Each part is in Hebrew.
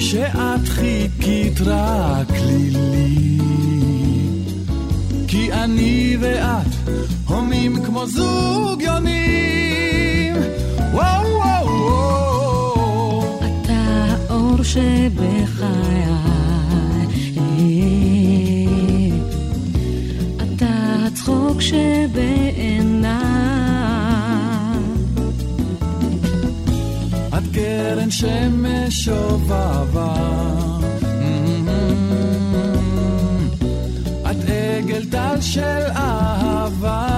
שאת חיכית רק לי לי כי אני ואת הומים כמו זוג יונים. וואו וואו וואו. אתה האור שבחיי. אתה הצחוק שבעיני קרן שמש שובבה. את עגל טל של אהבה.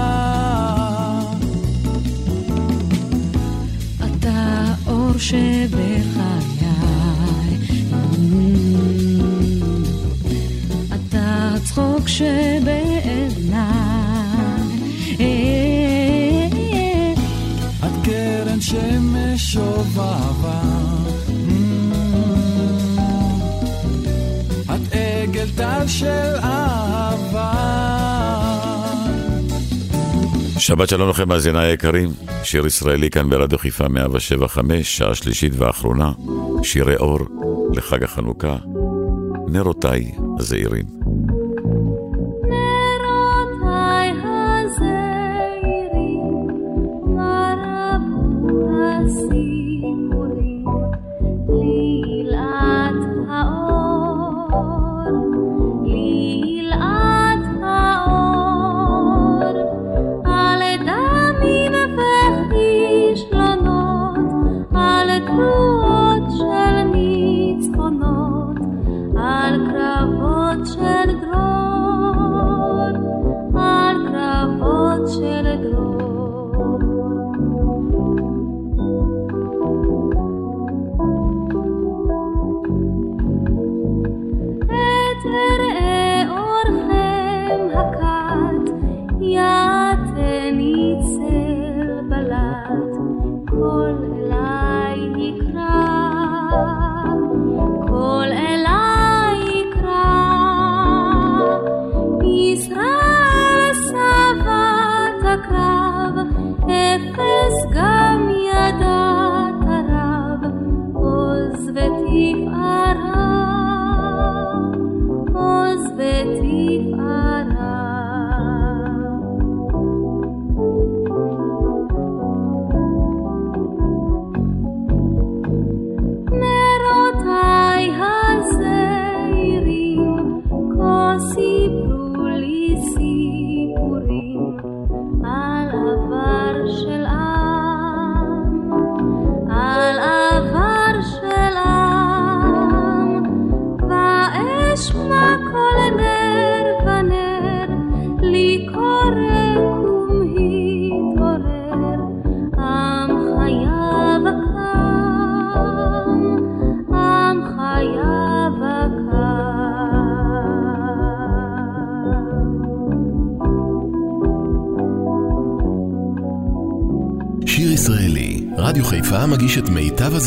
אתה אור שבחיי. אתה צחוק שב... מצב של אהבה. שבת שלום לכם, מאזיניי היקרים. שיר ישראלי כאן ברדיו חיפה 175, שעה שלישית ואחרונה. שירי אור לחג החנוכה. נרותיי הזעירים.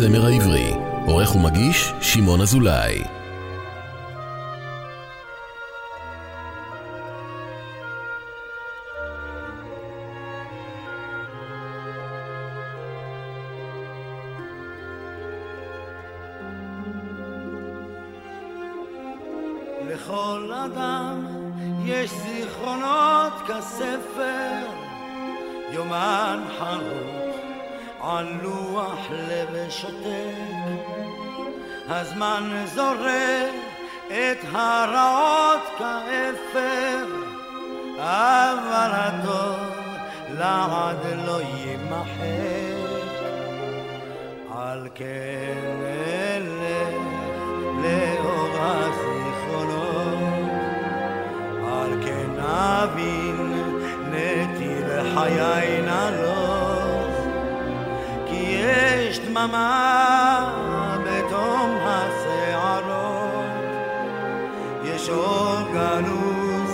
הזמר העברי. עורך ומגיש, שמעון אזולאי. לכל אדם יש זיכרונות כספר, יומן חרוט על לוח לב שותק. הזמן זורק את הרעות כאפר, אבל הטוב לעד לא יימחק. על כן אלך לאור הזיכרונות, על כן אבין נתיב חיי נלוך, דממה בתום השערות, יש אור גנוז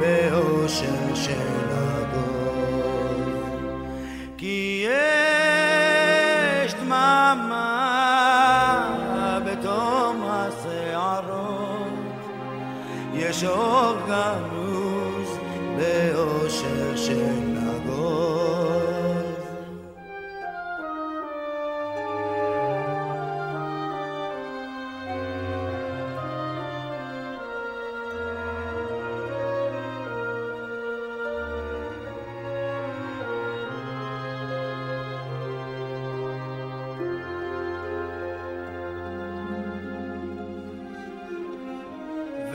באושר של הדור. כי יש דממה בתום השערות, יש אור גנוז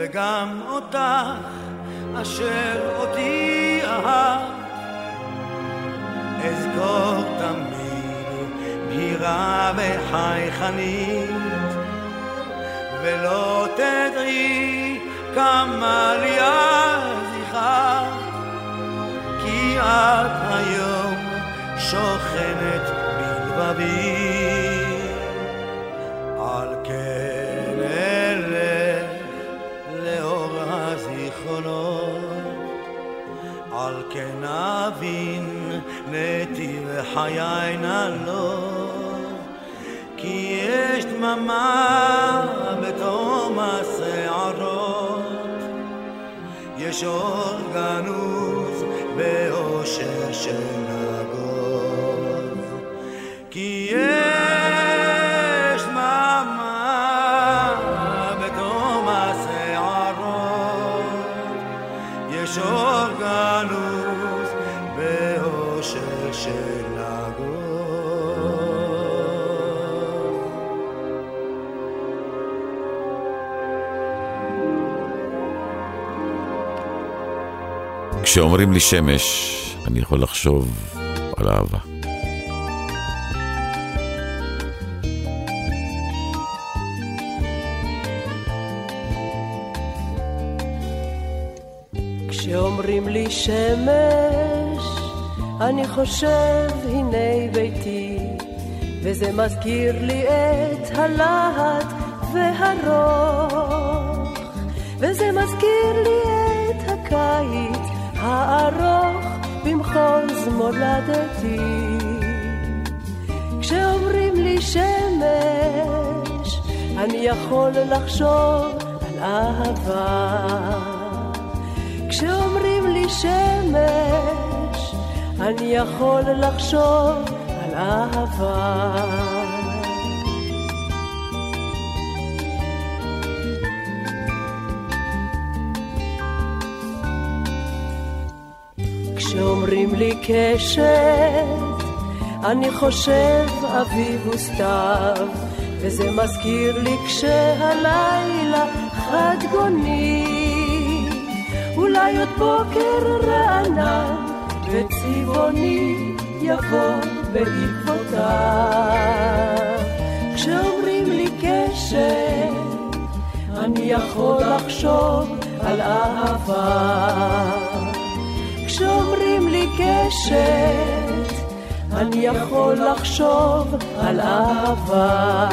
וגם אותך אשר אותי אהב אזכור תמיד בהירה וחייכנית ולא תדעי כמה לי כן אבין נתיב חיי נלוך, כי יש דממה בתום השערות, יש אור גנוז באושר של הגוז, כי יש כשאומרים לי שמש, אני יכול לחשוב על אהבה. כשאומרים לי שמש, אני חושב הנה ביתי, וזה מזכיר לי את הלהט והרוך, וזה מזכיר לי את הקיץ הארוך במחוז מולדתי. כשאומרים לי שמש, אני יכול לחשוב על אהבה. כשאומרים לי שמש, אני יכול לחשוב על אהבה. כשאומרים לי קשת, אני חושב אביב וסתיו, וזה מזכיר לי כשהלילה חד גוני, אולי עוד בוקר רענן וצבעוני יבוא בעקבותיו. כשאומרים לי קשת, אני יכול לחשוב על אהבה. כשאומרים לי קשת, אני יכול לחשוב על אהבה.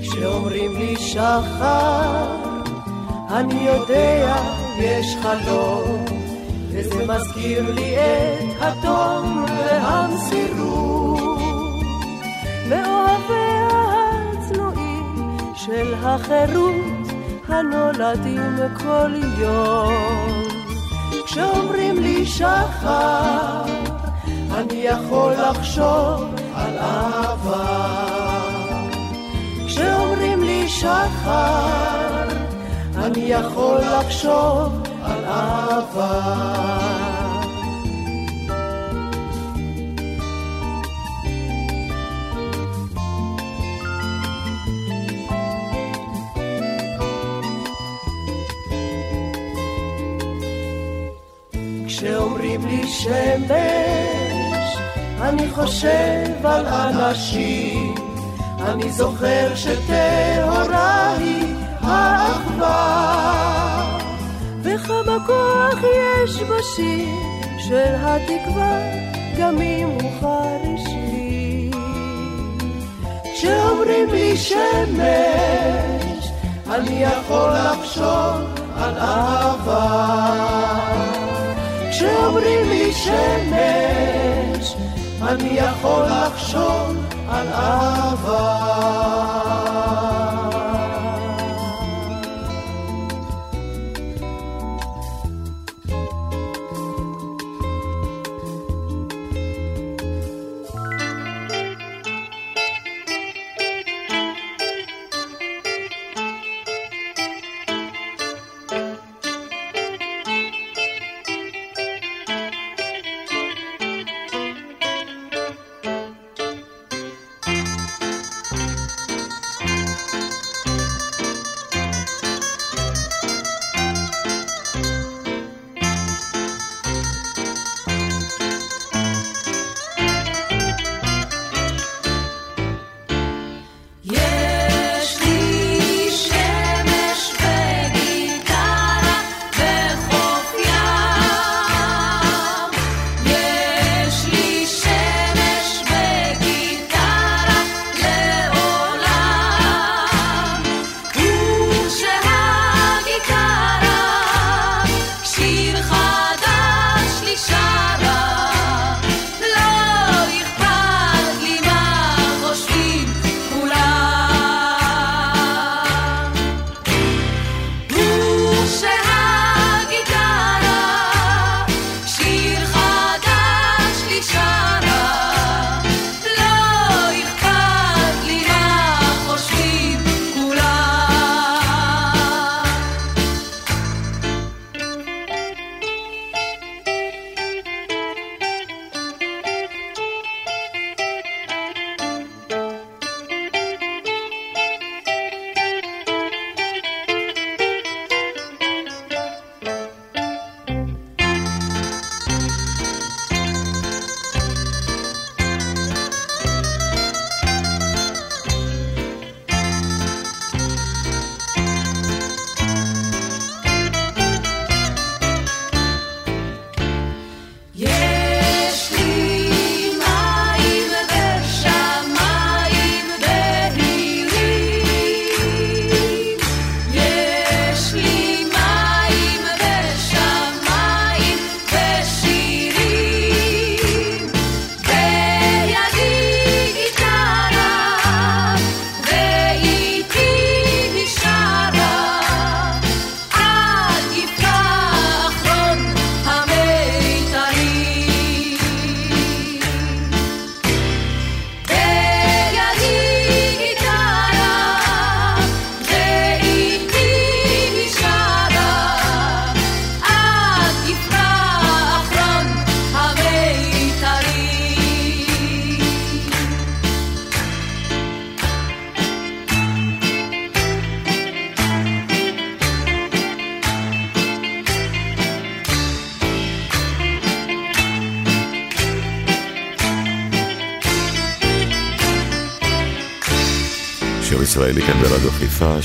כשאומרים לי שחר, אני יודע, יש חלום, וזה מזכיר לי את התום והמסירות, של החירות, הנולדים כל יום. כשאומרים לי שחר, אני יכול לחשוב על אהבה. כשאומרים לי שחר, אני יכול לחשוב על אהבה. כשאומרים לי שמש, אני חושב על אנשים, אני זוכר שטהורה היא האחווה, וכמה כוח יש בשיר של התקווה, גם אם הוא חרישי. כשאומרים לי שמש, אני יכול לחשוב על אהבה. כשאומרים לי שמש, אני יכול לחשוב על אהבה.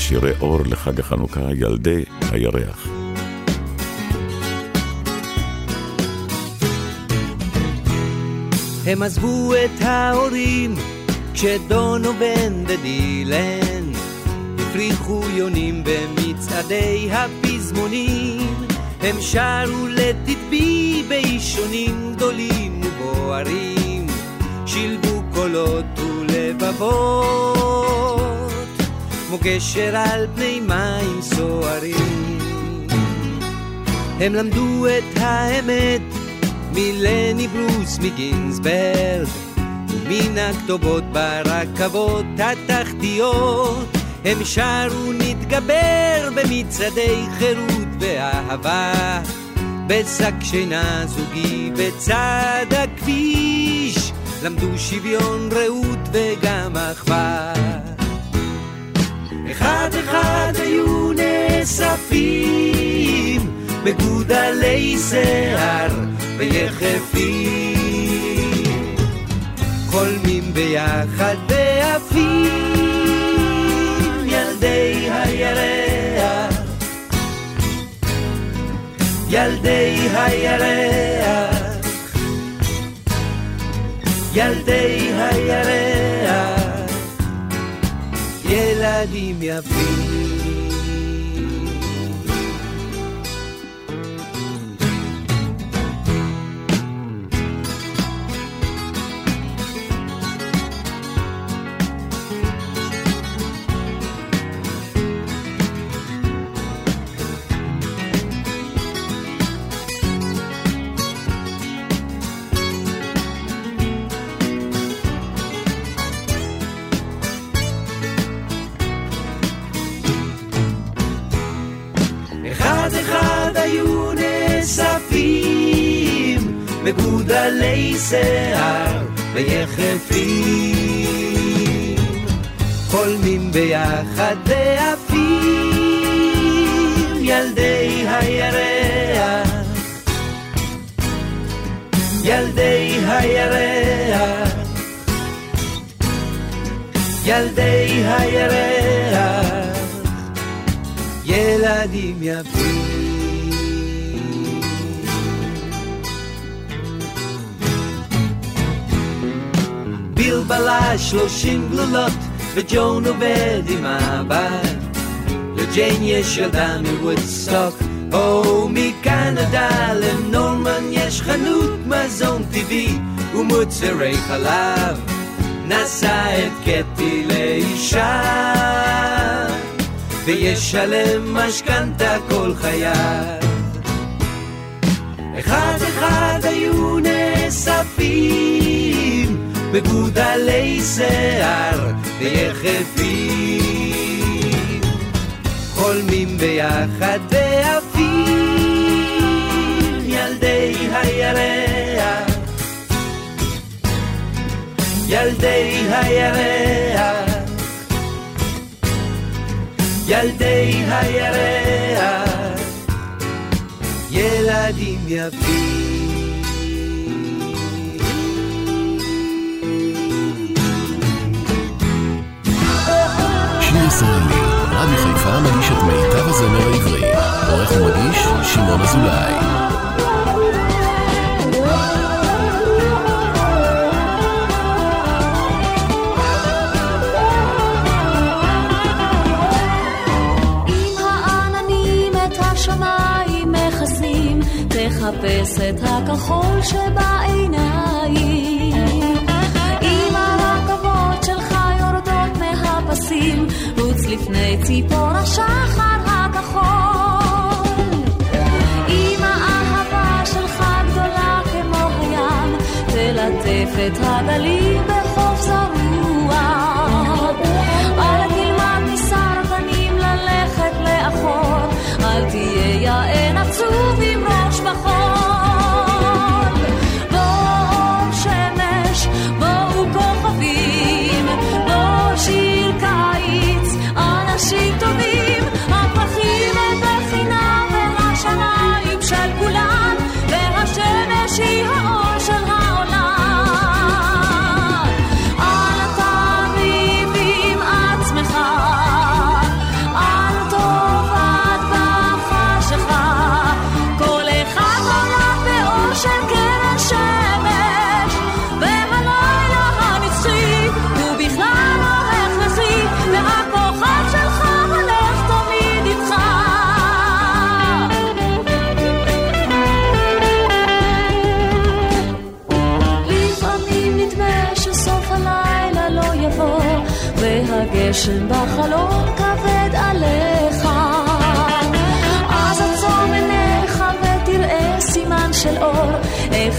שירי אור לחג החנוכה, ילדי הירח. הם עזבו את ההורים כשדונו בן ודילן הפריחו יונים במצעדי הפזמונים, הם שרו לתדבי באישונים גדולים ובוערים, שילבו קולות ולבבות, כמו גשר על פני מים סוערים. הם למדו את האמת מלני ברוס מגינסברג, מן הכתובות ברכבות התחתיות. הם שרו נתגבר במצעדי חירות ואהבה, בשק שינה זוגי בצד הכביש, למדו שוויון רעות וגם אחווה. אחד אחד היו נאספים מגודלי שיער ויחפים, חולמים ביחד ועפים ילדי הירח, ילדי הירח, ילדי הירח, ילדים יפים. מגודלי שיער ויחפים, חולמים ביחד ועפים ילדי הירח, ילדי הירח, ילדי הירח, ילדים יפים. בלבלה שלושים גלולות וג'ון עובד עם הבת לג'יין יש ילדה מוודסטוק או מקנדה לנורמן יש חנות מזון טבעי ומוצרי חלב נשא את קטי לאישה וישלם משכנתה כל חייו אחד אחד היו נאספים מגודלי שיער ויחפים, חולמים ביחד ועפים ילדי הירח, ילדי הירח, ילדי הירח, ילדים יפים. ישראלי, רדיו חיפה מגיש את מיטב הזמר העברי. עורך ומגיש, שמעון אזולאי. תחפש את הכחול שבעיניים הפסים, רוץ לפני ציפור השחר הכחול. אם האהבה שלך גדולה כמו הים, תלטף את הגלים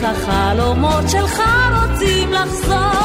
החלומות שלך רוצים לחזור.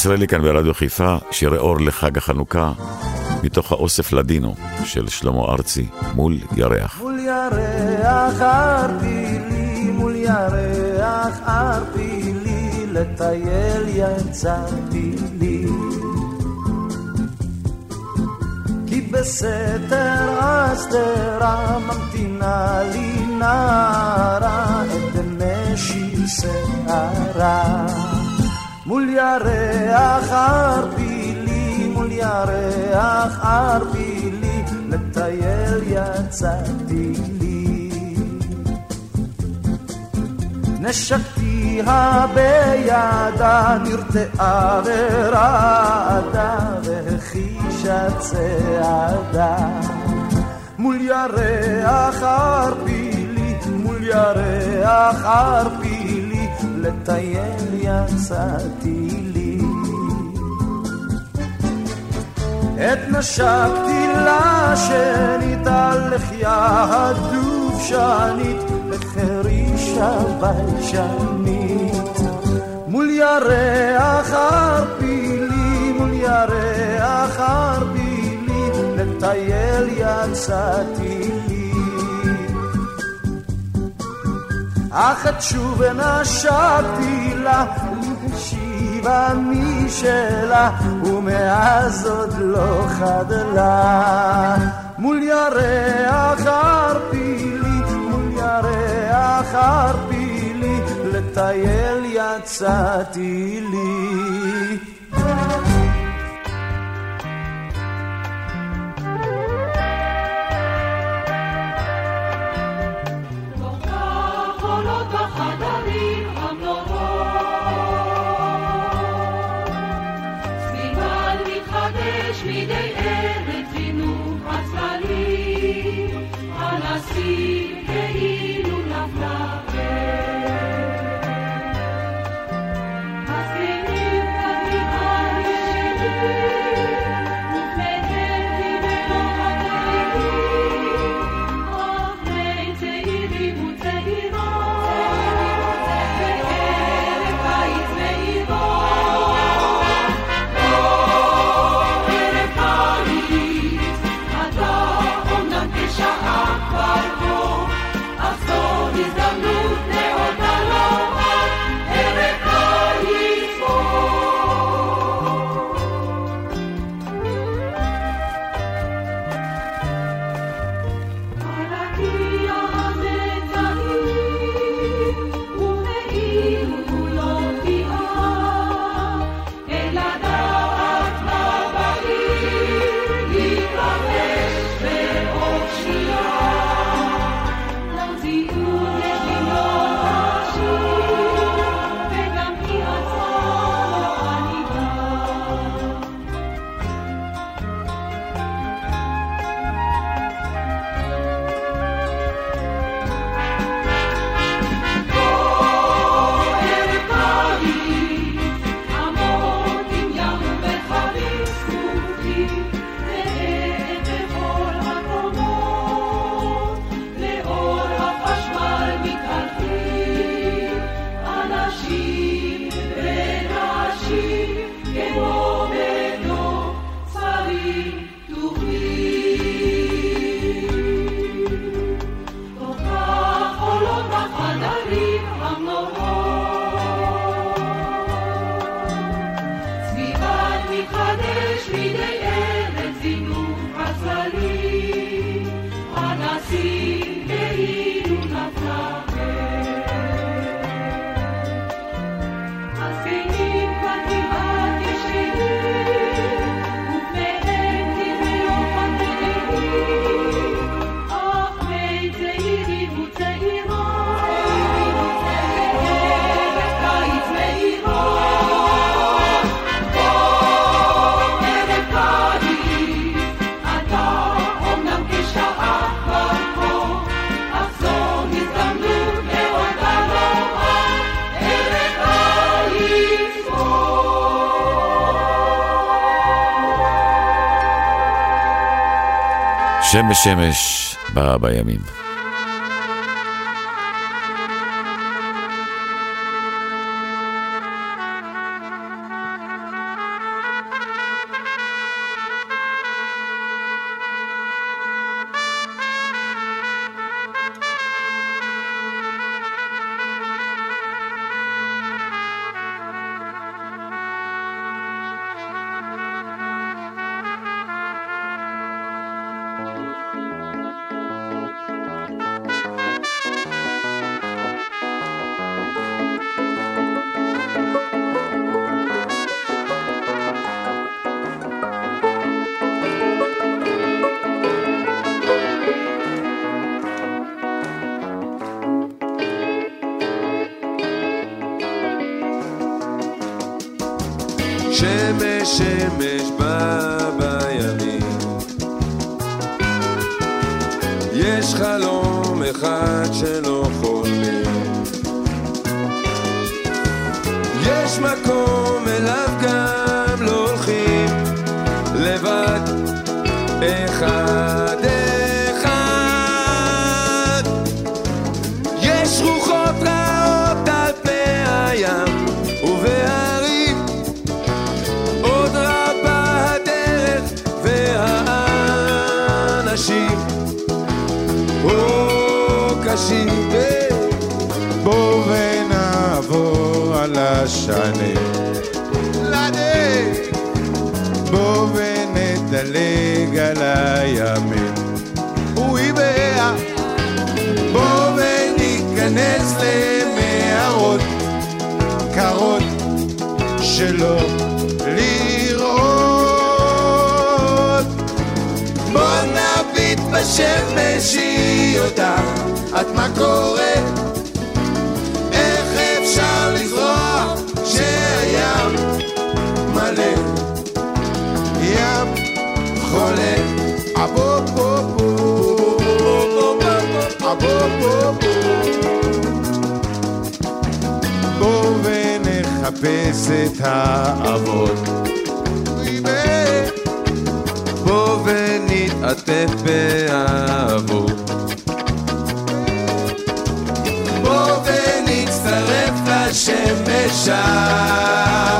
ישראלי כאן ברדיו חיפה, שירי אור לחג החנוכה, מתוך האוסף לדינו של שלמה ארצי, מול ירח. מול ירח ערפילי, מול ירח ערפילי, לטייל יצאתי לי. כי בסתר הסתרה ממתינה לי נערה את דמשי שערה. מול ירח ערפילי, מול ירח ערפילי, לטייל יצאתי לי. נשקתיה בידה, נרתעה ורעדה, והחישה צעדה. מול ירח ערפילי, מול ירח ערפילי, לטייל יצאתי לי. את נשקתי לה שנית על לחייה הדובשנית, לחרישה ביישנית. מול ירח ערפילי, מול ירח ערפילי, לטייל יצאתי לי. אך את שוב נשקתי לה, השיבה משלה, ומאז עוד לא חדלה. מול ירח ערפילי, מול ירח ערפילי, לטייל יצאתי לי. שמש שמש ברא בימים. השנה. לדרך, בוא ונדלג על הימים. אוי ביה, בוא וניכנס למערות קרות שלא לראות. בוא נביט בשמש היא יודעת את מה קורה בואו ונחפש את האבות. בואו ונתעטף באהבות. בואו ונצטרף לשמש שם.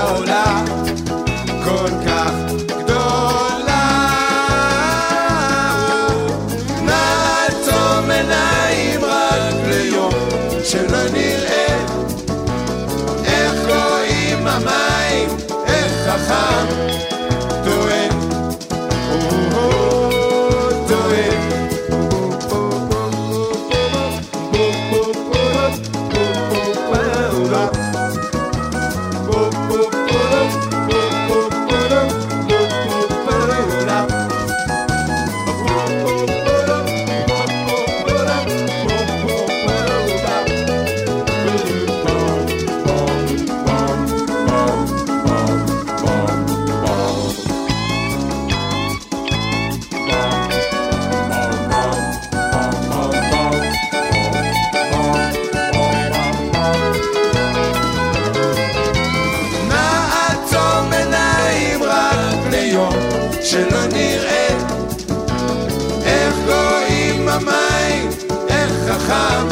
חם,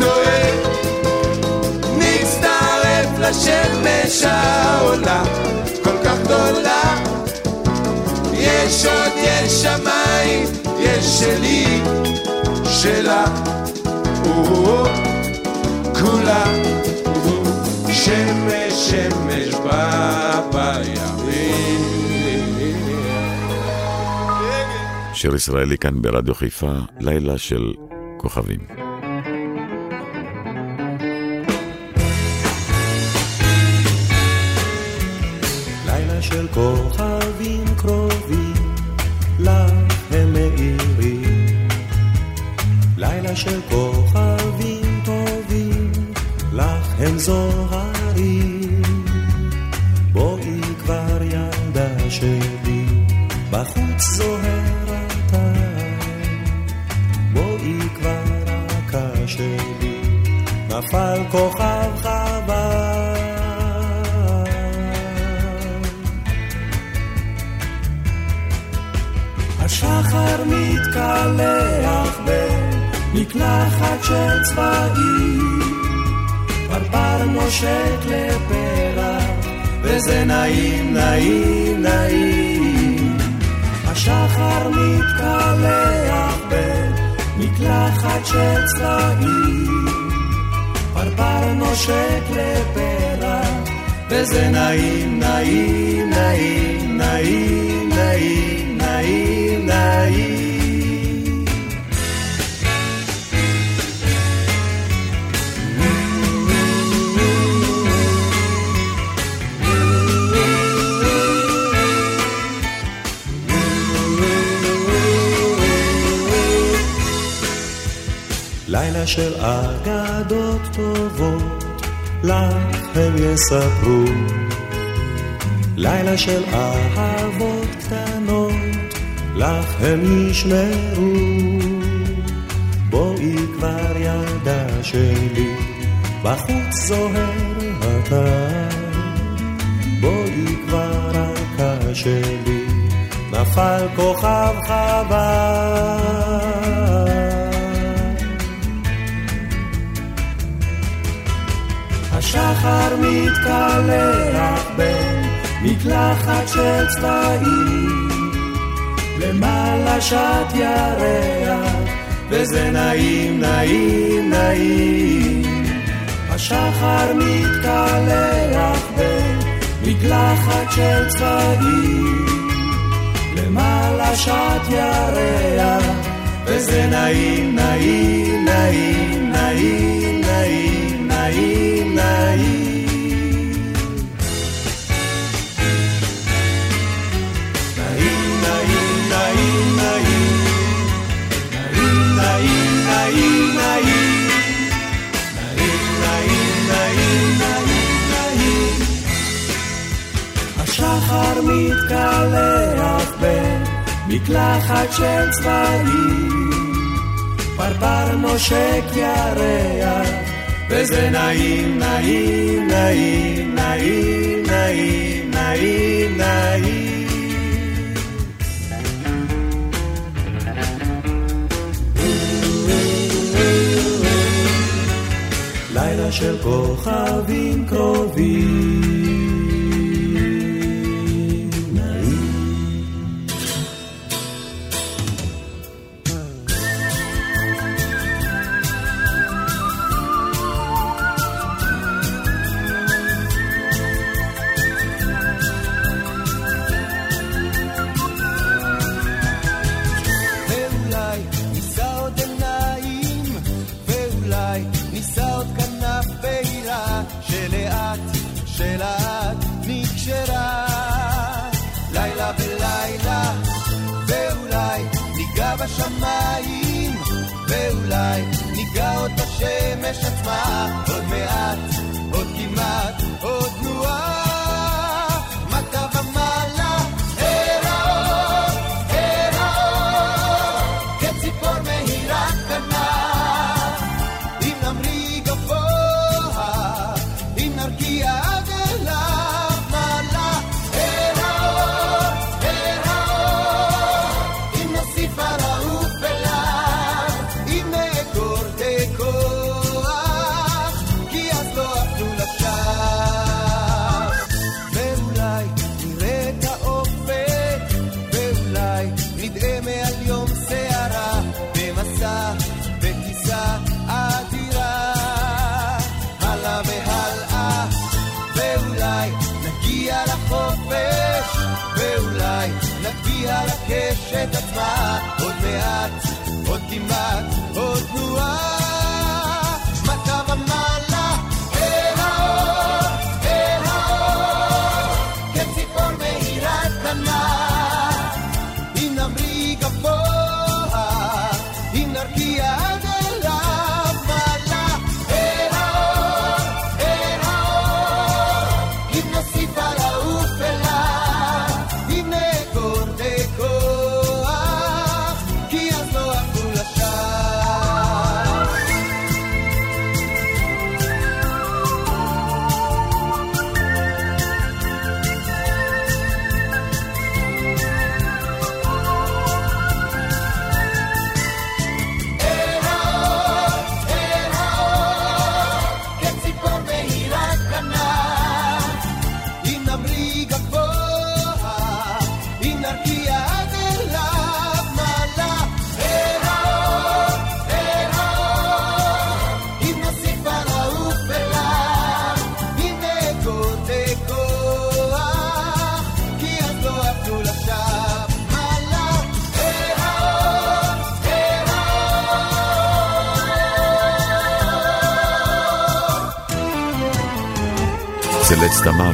טועה. נצטרף לשמש העולה, כל כך גדולה. יש עוד, יש שמיים, יש שלי, שלה. כולה שמש, שמש בימים. שיר ישראלי כאן ברדיו חיפה, לילה של הכוכבים. לילה של כוכבים קרובים, לה הם מאירים. לילה של כוכבים טובים, לך הם זוהרים. בואי כבר ילדה שלי, בחוץ זוהר. נפל כוכב חבל. השחר מתקלח במקלחת של צבעים, פרפר נושק לפרח, וזה נעים, נעים, נעים. השחר מתקלח במקלחת של צבעים נושק לפרח, וזה נעים, נעים, נעים, נעים, נעים, נעים, נעים. לילה של טובות, לך הם יספרו. לילה של אהבות קטנות, לך הם ישמרו. בואי כבר ילדה שלי, בחוץ זוהר הטל. בואי כבר רכה שלי, נפל כוכב חבל. מתקלח במקלחת של צבעים, למעלה שט ירח, וזה נעים, נעים, נעים. השחר מתקלח במקלחת של צבעים, למעלה שט ירח, וזה נעים, נעים, נעים, נעים, נעים, נעים. השחר מתקלח במקלחת של צבעים, פרפר נושק ירח וזה נעים, נעים, נעים, נעים, נעים, נעים, נעים. לילה של כוכבים קרובים השמש עצמה, אצל עץ תמר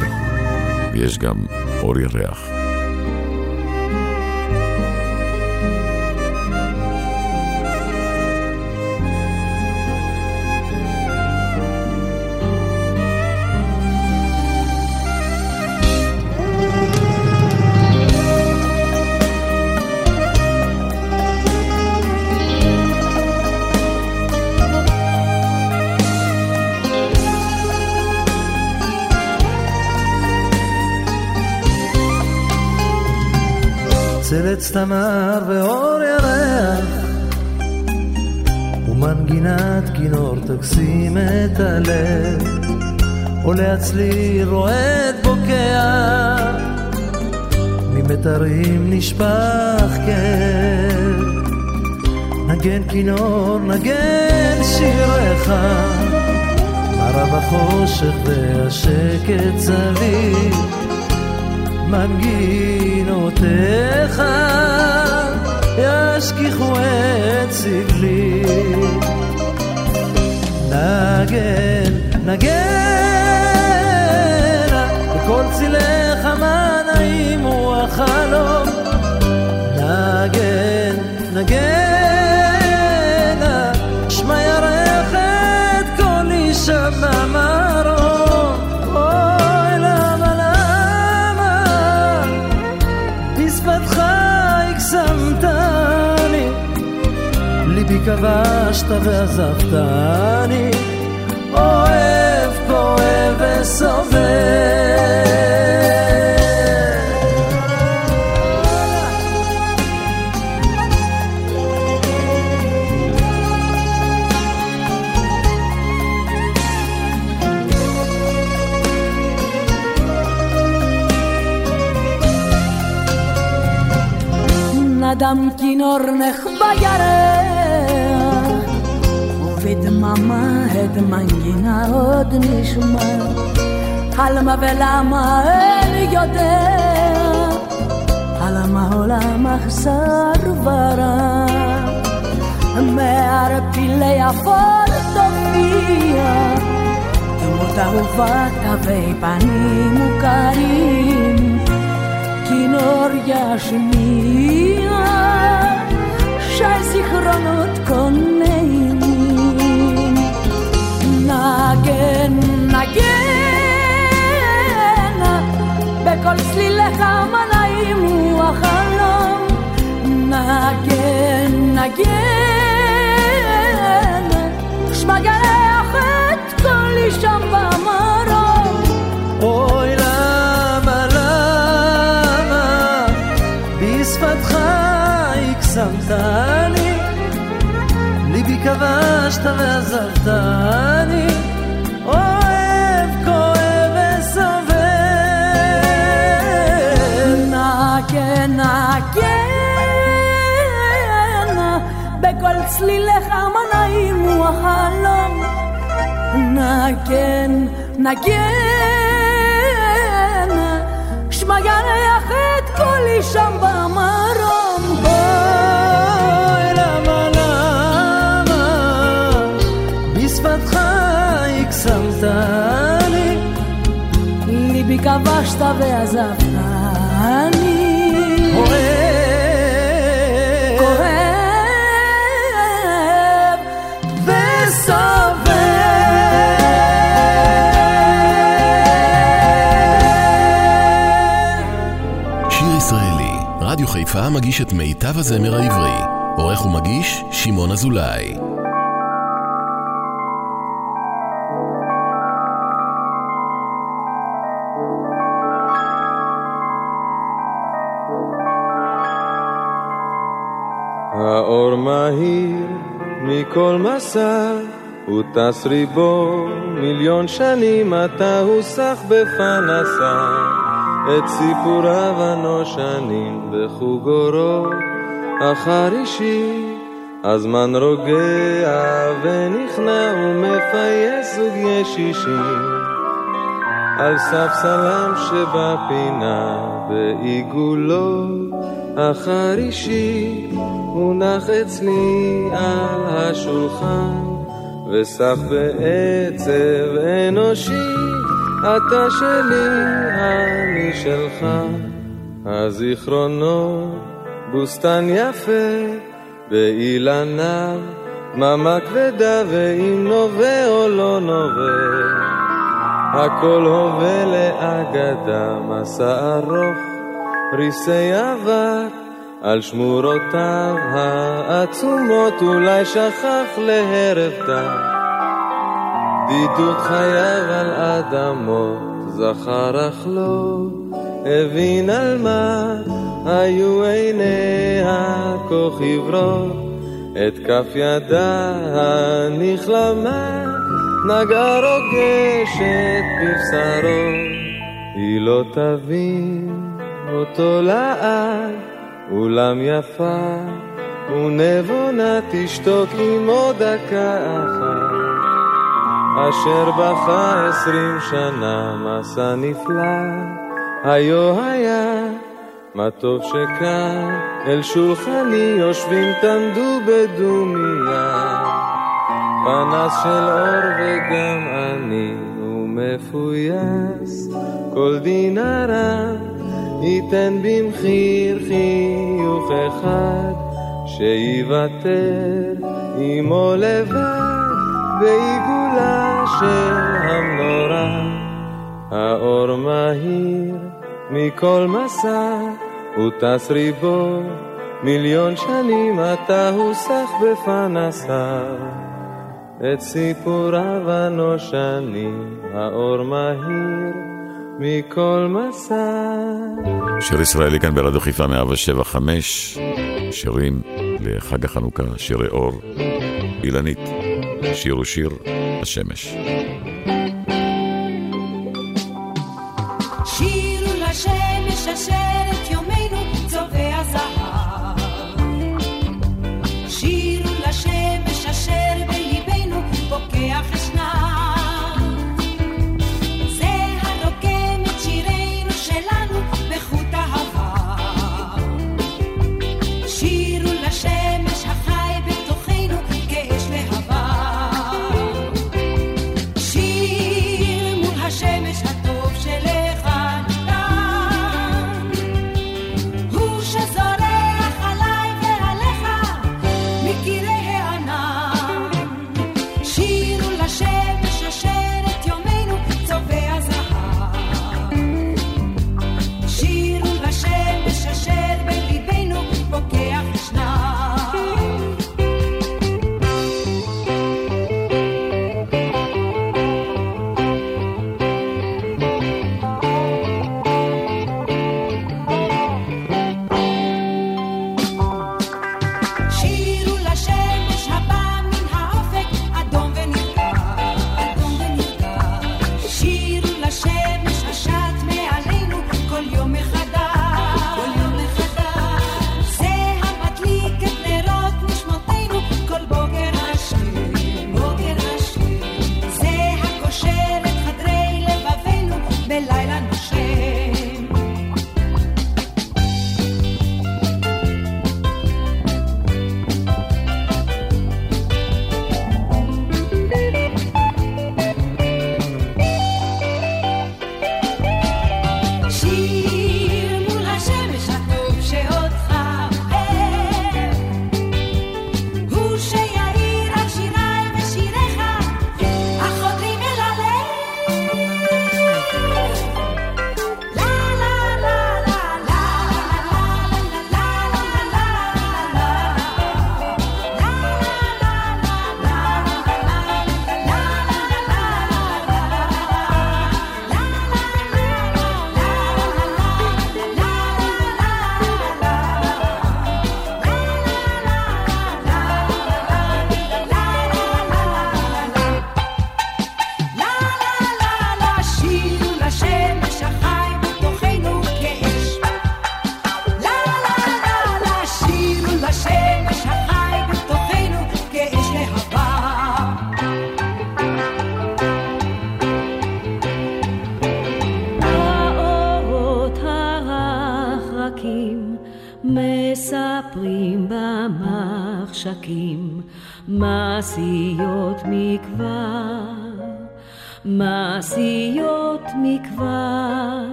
יש גם אור ירח. עץ תמר ואור ירח ומנגינת כינור תקסים את הלב עולה הצליל רועד בוקע ממתרים נשפך כאב. נגן כינור נגן שיריך מערב החושך והשקט סביב מנגינותיך ישכיחו את סבלי. נגן, נגן, בכל צילך מה נעים הוא החלום. נגן, נגן, כבשת ועזבתני, אוהב, כואב וסובל. נדם כינור נחבא ירח, μαμά έτ μαγκίνα ότ νησουμά Άλμα βελά μα έλγιοτε Άλμα όλα μα χσαρβαρά Με αρπηλέα φορτοφία Κι μου τα ουβά τα βέει μου καρίν Κι νόρια σου μία Σάιση χρόνο τ' נגן נגן בכל צלילך מה נעים הוא החלום נגן נגן שמע גרח את כל אישה במרום. אוי שמתני, ליבי כבשת ועזבתני, אוהב, כואב וסובל. נגן, נגן, בכל צלילך מה נעים הוא החלום. נגן, נגן, שמע ירח את קולי שם במרום. כבשת ועזבתני. אוהב, כואב. שיר ישראלי, רדיו חיפה מגיש את מיטב הזמר העברי. עורך ומגיש, שמעון אזולאי. האור מהיר מכל מסע, הוא טס ריבו מיליון שנים, אתה הוסח בפנסה. את סיפוריו הנושנים בחוג אורו החרישי. הזמן רוגע ונכנע ומפייס זוג ישישים על ספסלם שבפינה בעיגולו החרישי מונח אצלי על השולחן וסף בעצב אנושי אתה שלי, אני שלך. הזיכרונות בוסתן יפה באילניו דממה כבדה ואם נובע או לא נובע הכל הווה לאגדה מסע ארוך ריסי אבק על שמורותיו העצומות אולי שכח להרף דם בידוד חייו על אדמות זכר אך לא הבין על מה היו עיניה כה חברות, את כף ידה הנכלמה נגעה רוגשת בבשרו, היא לא תבין אותו לעד, אולם יפה ונבונה תשתוק עם עוד דקה אחת, אשר בכה עשרים שנה מסע נפלא, היו היה. מה טוב שכאן אל שולחני יושבים תנדו בדומיה פנס של אור וגם אני הוא מפויס כל דינרה ייתן במחיר חיוך אחד שיוותר עמו לבד בעיגולה של המנורה האור מהיר מכל מסע הוא טס ריבו, מיליון שנים אתה הוסח בפנסיו. את סיפוריו הנושנים, האור מהיר מכל מסע. שיר ישראלי כאן ברדיו חיפה 175, שירים לחג החנוכה, שירי אור, אילנית, שיר ושיר, השמש.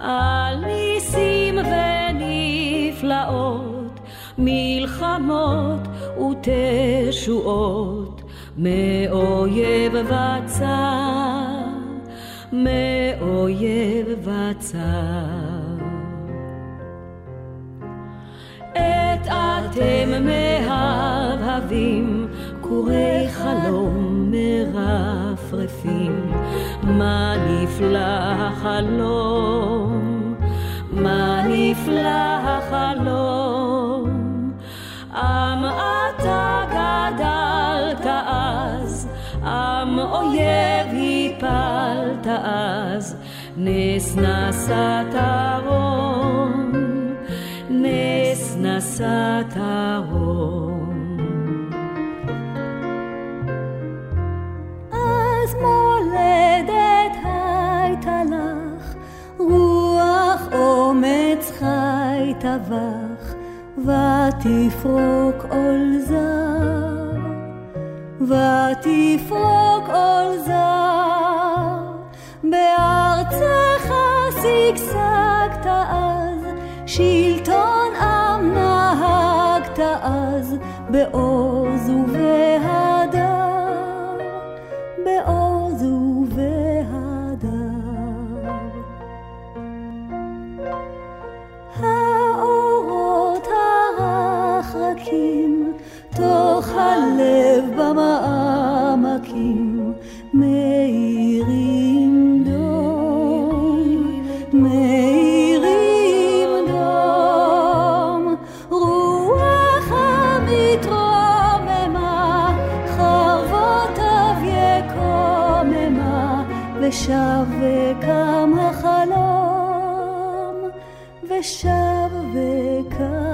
על ניסים ונפלאות, מלחמות ותשועות, מאויב וצר, מאויב וצר. את אתם מהבהבים, כורי חלום מרפרפים, מה נפלא החלום, מה נפלא החלום. עם אתה גדלת אז, עם אויב הפלת אז, נס נשאת רום. נס נשאת רום. טבח, ותפרוק עול זר, ותפרוק עול זר, בארצך שגשגת אז, שלטון עם נהגת אז בעוז ובהדר, ושב וקם החלום, ושב וקם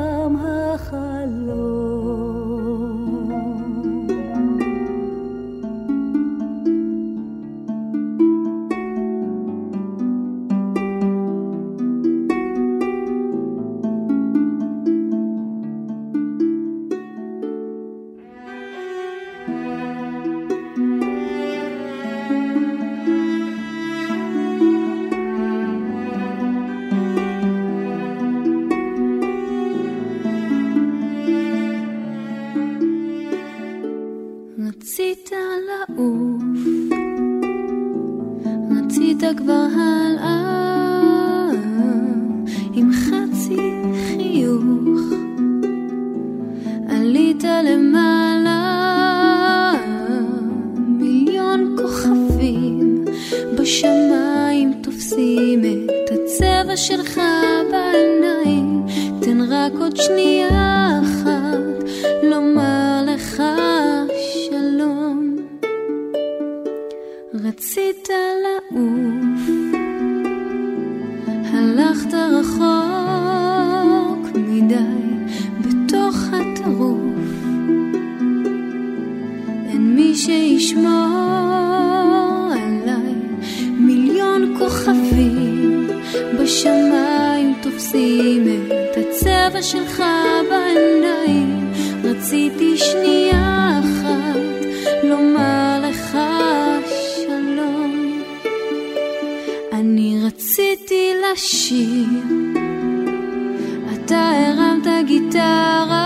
אתה הרמת גיטרה,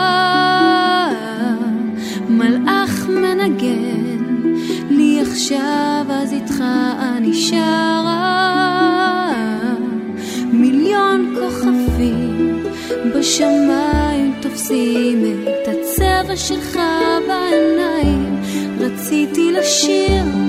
מלאך מנגן לי עכשיו, אז איתך אני שרה. מיליון כוכבים בשמיים תופסים את הצבע שלך בעיניים. רציתי לשיר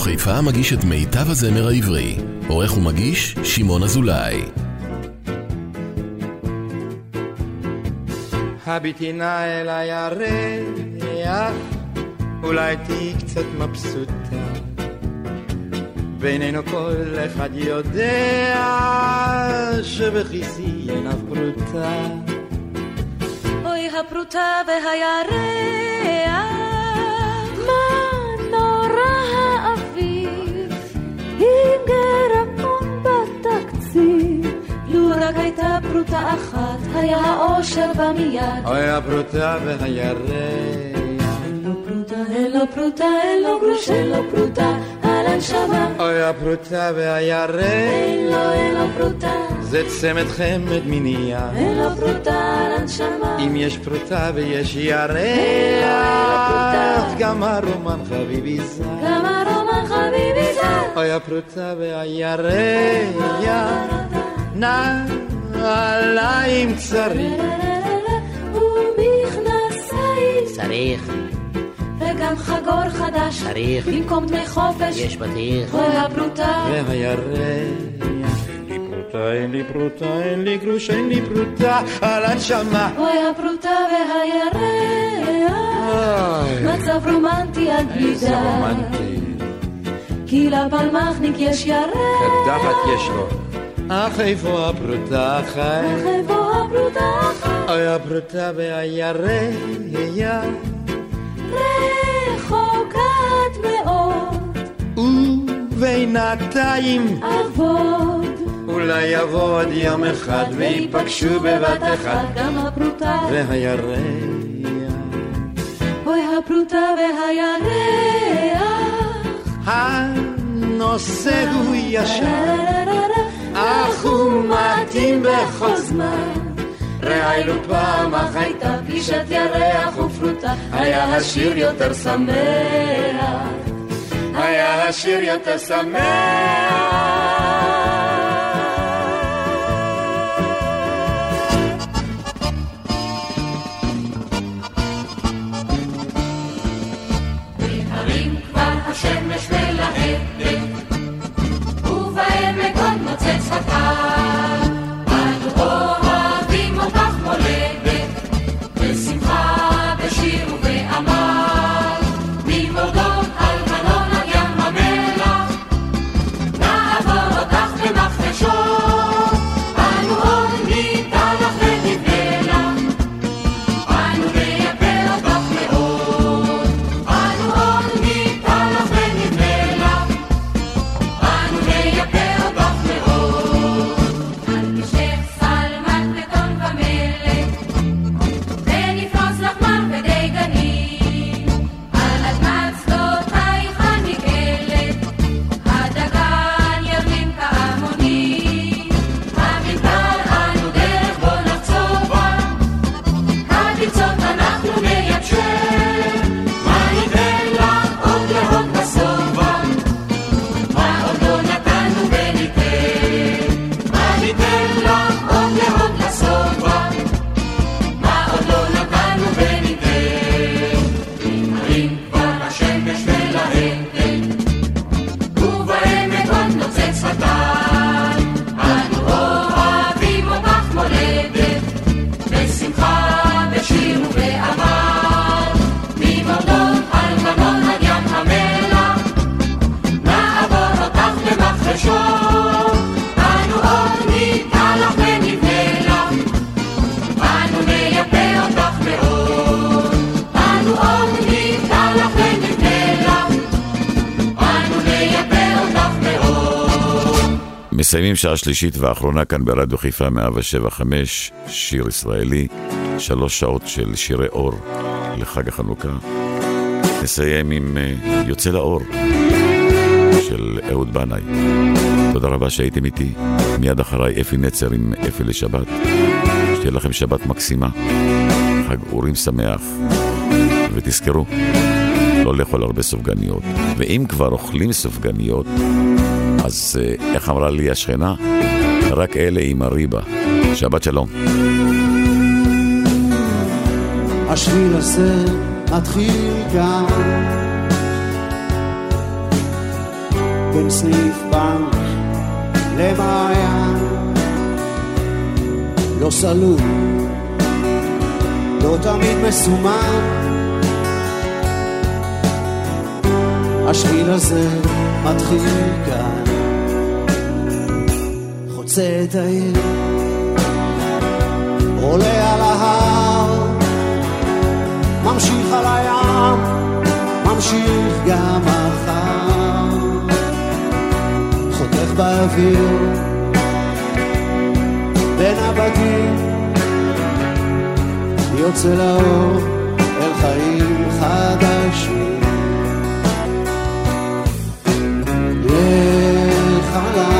רדיו חיפה מגיש את מיטב הזמר העברי. עורך ומגיש, שמעון אזולאי. הביטי נא אל הירח, אולי תהיי קצת מבסוטה. בינינו כל אחד יודע שבכיסי אין אף פרוטה. אוי הפרוטה והירח, עם גרעון בתקציב. לו רק הייתה פרוטה אחת, היה האושר בא מיד. אוי הפרוטה והירח. אין לו פרוטה, אין לו אין לו גרוש, אין לו פרוטה. על הנשמה. אוי הפרוטה והירח. אין לו, אין לו פרוטה. זה צמד חמד מנייה. אין לו פרוטה על הנשמה. אם יש פרוטה ויש ירח. גם הרומן חביבי זר. גם הרומן. אוי הפרוטה והירח. נעליים צריך. ומכנסיים. צריך. וגם חגור חדש. צריך. במקום דמי חופש. יש בטיח. אוי הפרוטה. והירח. אין לי פרוטה, אין לי גרוש, אין לי פרוטה על הנשמה. אוי הפרוטה והירח, מצב רומנטי עד בלי די. כי לפלמחניק יש ירח. קדחת יש לו. אך איפה הפרוטה חי? אך איפה הפרוטה חי? אוי הפרוטה והירח. רחוקת מאוד. ובינתיים אבוד. אולי יבוא עוד יום אחד ויפגשו בבת אחת גם הפרוטה והירח. אוי הפרוטה והירח. הנושא הוא ישר, אך הוא מתאים בכל זמן. ראינו פעם אך הייתה פגישת ירח ופרוטה, היה השיר יותר שמח. היה השיר יותר שמח. השמש מלהטת, ובעמק עוד נוצץ הקר. אנו אוהבים מסיימים שעה שלישית ואחרונה כאן ברדיו חיפה 175, שיר ישראלי, שלוש שעות של שירי אור לחג החנוכה. נסיים עם אה, יוצא לאור של אהוד בנאי. תודה רבה שהייתם איתי. מיד אחריי אפי נצר עם אפי לשבת. שתהיה לכם שבת מקסימה, חג אורים שמח, ותזכרו, לא לאכול הרבה סופגניות. ואם כבר אוכלים סופגניות, אז אה, איך אמרה לי השכנה? רק אלה עם הריבה. שבת שלום. השביל הזה מתחיל כאן בין סניף בנק למעיין לא סלול לא תמיד מסומן. השביל הזה מתחיל כאן, חוצה את העיר, עולה על ההר, ממשיך על הים, ממשיך גם מחר, חותך באוויר, בין הבתים, יוצא לאור אל חיים חדשים. לך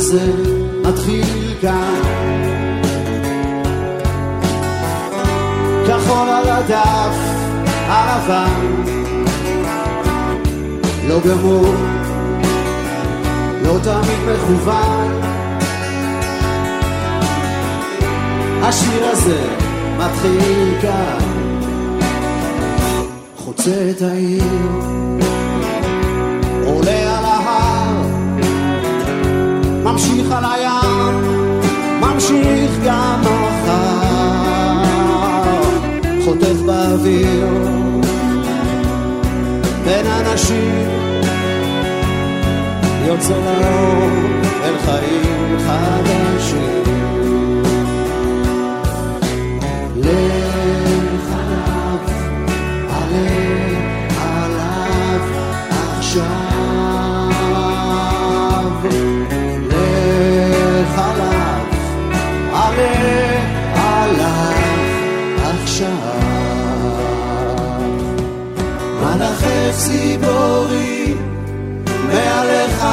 הזה מתחיל כאן. כחול על הדף הלבן. לא גמור, לא תמיד מכוון. השיר הזה מתחיל כאן. חוצה את העיר ממשיך על הים, ממשיך גם מחר, חוטף באוויר בין אנשים, יוצא לאור אל חיים חדשים. ציבורי מעליך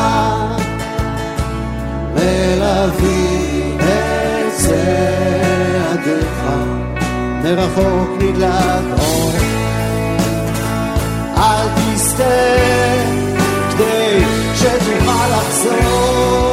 מלווים את צעדיך. מרחוק נדלק אור. אל תסתה כדי שתוכל לחזור